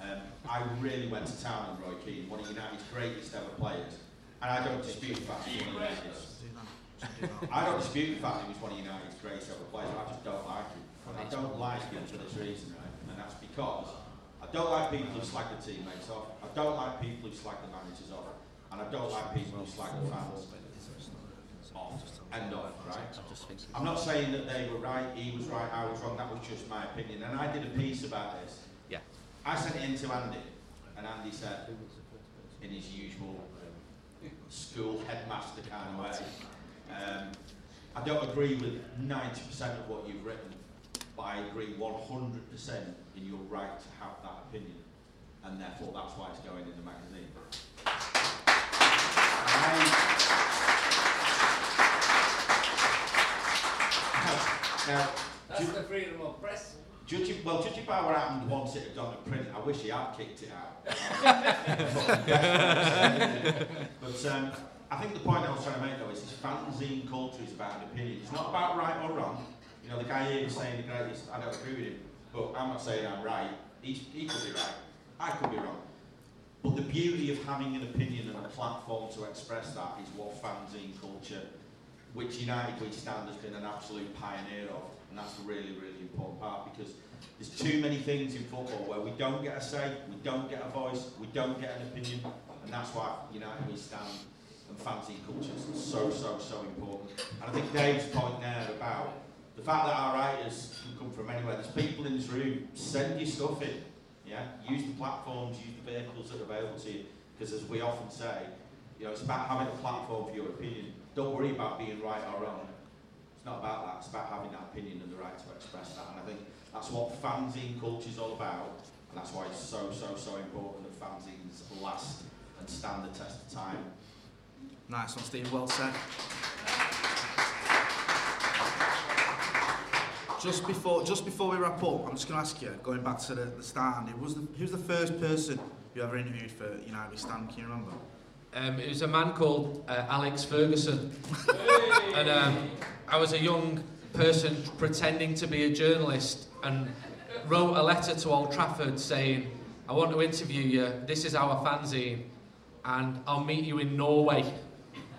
Um, I really went to town on Roy Keane, one of United's greatest ever players, and I don't dispute the fact he's one of. I don't dispute the fact he was one of United's greatest ever players. I just don't like him. And I don't like him for this reason, right? And that's because I don't like people who slag the teammates off. I don't like people who slag the managers off. And I don't like people who slag the fans. Off, end of, right? I'm not saying that they were right, he was right, I was wrong, that was just my opinion. And I did a piece about this. Yeah. I sent it in to Andy, and Andy said, in his usual school headmaster kind of way, um, I don't agree with 90% of what you've written, but I agree 100% in your right to have that opinion, and therefore that's why it's going in the magazine. I- now, That's the freedom of press. Judging, well, judging by what happened once it had gone to print, I wish he had kicked it out. but um, I think the point I was trying to make though is this fanzine culture is about an opinion. It's not about right or wrong. You know, the guy here was saying the greatest, I don't agree with him, but I'm not saying I'm right. He's, he could be right. I could be wrong. But the beauty of having an opinion and a platform to express that is what fanzine culture, which United We Stand has been an absolute pioneer of. And that's a really, really important part because there's too many things in football where we don't get a say, we don't get a voice, we don't get an opinion. And that's why United We Stand and fanzine culture is so, so, so important. And I think Dave's point there about the fact that our writers can come from anywhere. There's people in this room, send your stuff in. Yeah, use the platforms, use the vehicles that are available to you. Because as we often say, you know, it's about having a platform for your opinion. Don't worry about being right or wrong. It's not about that. It's about having that opinion and the right to express that. And I think that's what fanzine culture is all about. And that's why it's so, so, so important that fanzines last and stand the test of time. Nice one, Steve. Well said. Just before, just before we wrap up, I'm just going to ask you, going back to the, the stand, it was the, who's the first person you ever interviewed for United We Stand? Can you remember? Um, it was a man called uh, Alex Ferguson. and um, I was a young person pretending to be a journalist and wrote a letter to Old Trafford saying, I want to interview you, this is our fanzine, and I'll meet you in Norway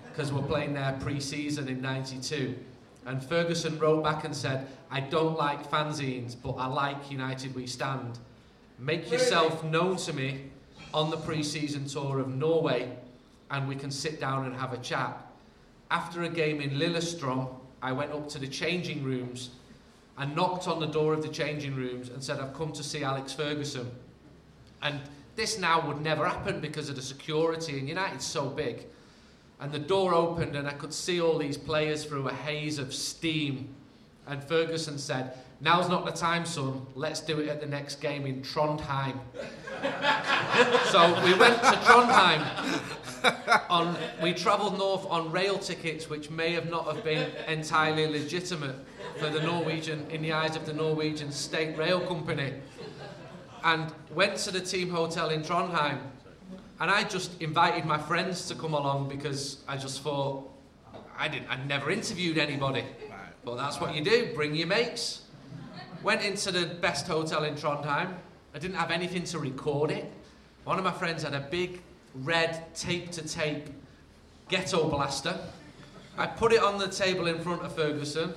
because we're playing there pre-season in 92. And Ferguson wrote back and said, I don't like fanzines, but I like United We Stand. Make yourself known to me on the pre-season tour of Norway and we can sit down and have a chat. After a game in Lillestrøm, I went up to the changing rooms and knocked on the door of the changing rooms and said, I've come to see Alex Ferguson. And this now would never happen because of the security, and United's so big. And the door opened, and I could see all these players through a haze of steam. And Ferguson said, Now's not the time, son. Let's do it at the next game in Trondheim. so we went to Trondheim. On, we travelled north on rail tickets, which may have not have been entirely legitimate for the Norwegian, in the eyes of the Norwegian state rail company, and went to the team hotel in Trondheim. And I just invited my friends to come along because I just thought I didn't. I'd never interviewed anybody, but that's what you do. Bring your mates. Went into the best hotel in Trondheim. I didn't have anything to record it. One of my friends had a big red tape to tape ghetto blaster. I put it on the table in front of Ferguson.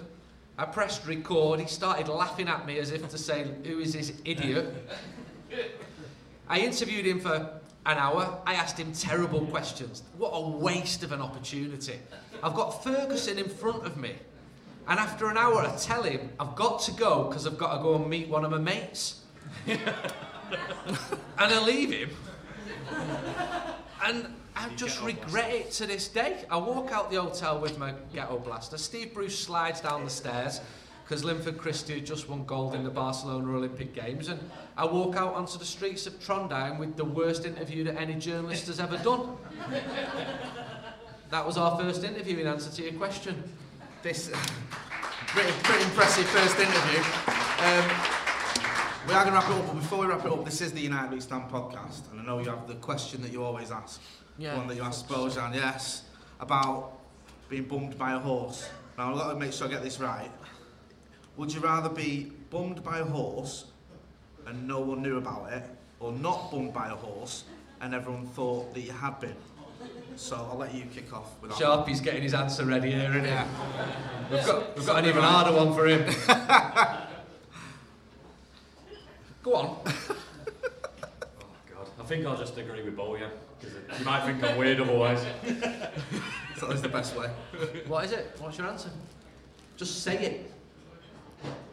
I pressed record. He started laughing at me as if to say, Who is this idiot? I interviewed him for an hour. I asked him terrible questions. What a waste of an opportunity. I've got Ferguson in front of me. And after an hour, I tell him I've got to go because I've got to go and meet one of my mates. and I leave him. And I just regret it to this day. I walk out the hotel with my ghetto blaster. Steve Bruce slides down the stairs because Linford Christie had just won gold in the Barcelona Olympic Games. And I walk out onto the streets of Trondheim with the worst interview that any journalist has ever done. that was our first interview in answer to your question. This pretty, pretty impressive first interview. Um, we are going to wrap it up, but before we wrap it up, this is the United We Stand podcast, and I know you have the question that you always ask, Yeah. the one that you asked Bojan, yes, about being bummed by a horse. Now I've got to make sure I get this right. Would you rather be bummed by a horse and no one knew about it, or not bummed by a horse and everyone thought that you had been? So I'll let you kick off with that. Sharpie's getting his answer ready here, isn't he? Yeah. We've got, we've got an even harder one for him. Go on. Oh, God, I think I'll just agree with Bo, yeah. Because you might think I'm weird otherwise. That is the best way. What is it? What's your answer? Just say it.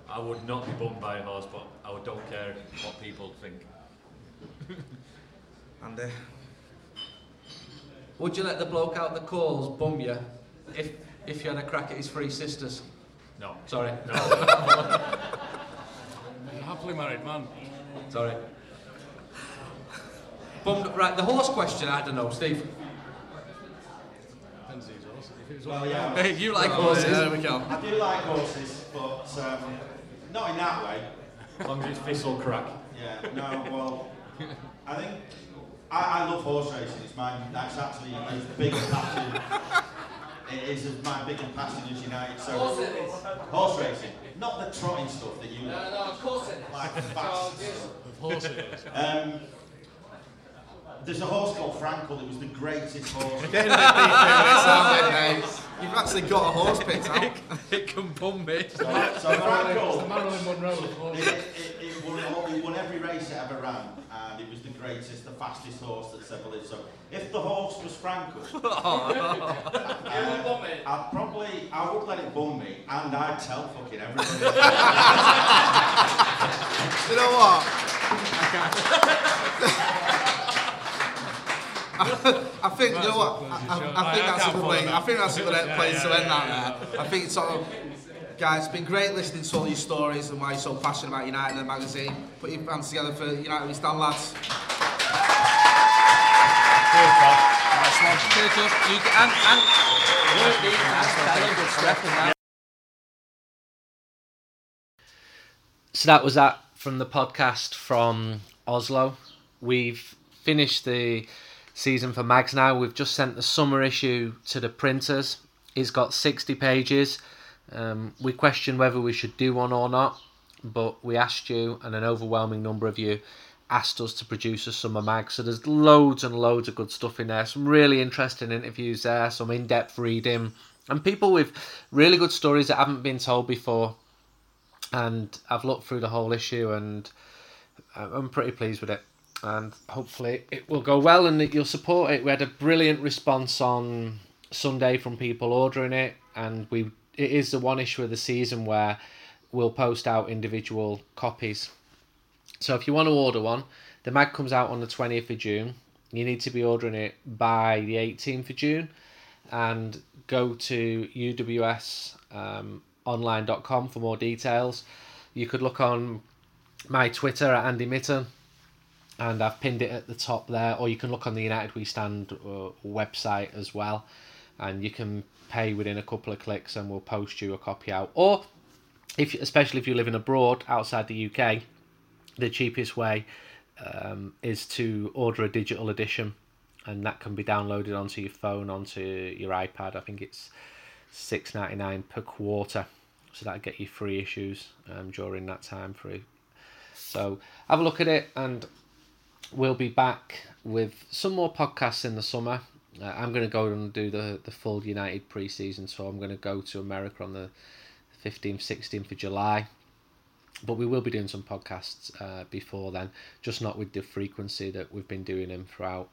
I would not be bummed by a horse, but I don't care what people think. Andy. Would you let the bloke out the calls bum you if if you had a crack at his three sisters? No. Sorry. No. A happily married man. Sorry. Bummed, right, the horse question, I don't know, Steve. Depends who's horse. If it was Well, one yeah. Hey, you like Oh, horses. There we go. I do like horses, but um, not in that way. As long as it's thistle crack. Yeah, no, well, I think I, I love horse racing. It's my that's actually as big a passion. It is as my biggest passion as United. So Of course it is. horse racing, not the trotting stuff that you No, no, like the So, fast Of horse it is. Um, there's a horse called Frankel. It was the greatest horse. Getting a bit deep in it, sounded, mate. You've actually got a horse picked out. it can bum me. So, so It's the Frankel, Marilyn Monroe of it, horses. it, it, won, all- it won every race it ever ran, and it was the greatest, the fastest horse that's ever lived. So if the horse was Frankel, You will bump it. I'd probably, I would let it bum me, and I'd tell fucking everybody. you know what? I think you know what? I, I, I think that's a good way. I think that's a good place to end that. There. I think it's sort of. Guys, it's been great listening to all your stories and why you're so passionate about United and the magazine. Put your hands together for United We Stand, lads. So that was that from the podcast from Oslo. We've finished the season for Mags now. We've just sent the summer issue to the printers. It's got 60 pages. Um, we questioned whether we should do one or not, but we asked you, and an overwhelming number of you asked us to produce a summer mag. So there's loads and loads of good stuff in there. Some really interesting interviews there, some in depth reading, and people with really good stories that haven't been told before and I've looked through the whole issue and I'm pretty pleased with it. And hopefully it will go well and that you'll support it. We had a brilliant response on Sunday from people ordering it, and we it is the one issue of the season where we'll post out individual copies. So if you want to order one, the mag comes out on the 20th of June. You need to be ordering it by the 18th of June and go to UWS um, for more details. You could look on my Twitter at Andy Mitten, and I've pinned it at the top there, or you can look on the United We Stand uh, website as well, and you can pay within a couple of clicks, and we'll post you a copy out. Or if, especially if you're living abroad outside the UK, the cheapest way um, is to order a digital edition, and that can be downloaded onto your phone, onto your iPad. I think it's six ninety nine per quarter, so that'll get you free issues um, during that time free. So have a look at it, and we'll be back with some more podcasts in the summer. I'm going to go and do the the full United pre-season, so I'm going to go to America on the 15th, 16th of July. But we will be doing some podcasts uh, before then, just not with the frequency that we've been doing them throughout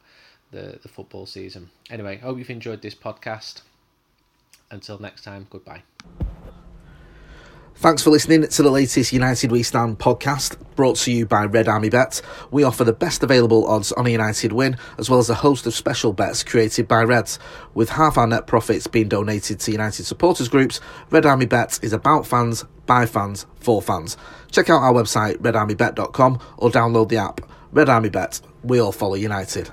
the, the football season. Anyway, hope you've enjoyed this podcast. Until next time, goodbye. Thanks for listening to the latest United We Stand podcast brought to you by Red Army Bet. We offer the best available odds on a United win, as well as a host of special bets created by Reds. With half our net profits being donated to United supporters groups, Red Army Bet is about fans, by fans, for fans. Check out our website, redarmybet.com, or download the app. Red Army Bet, we all follow United.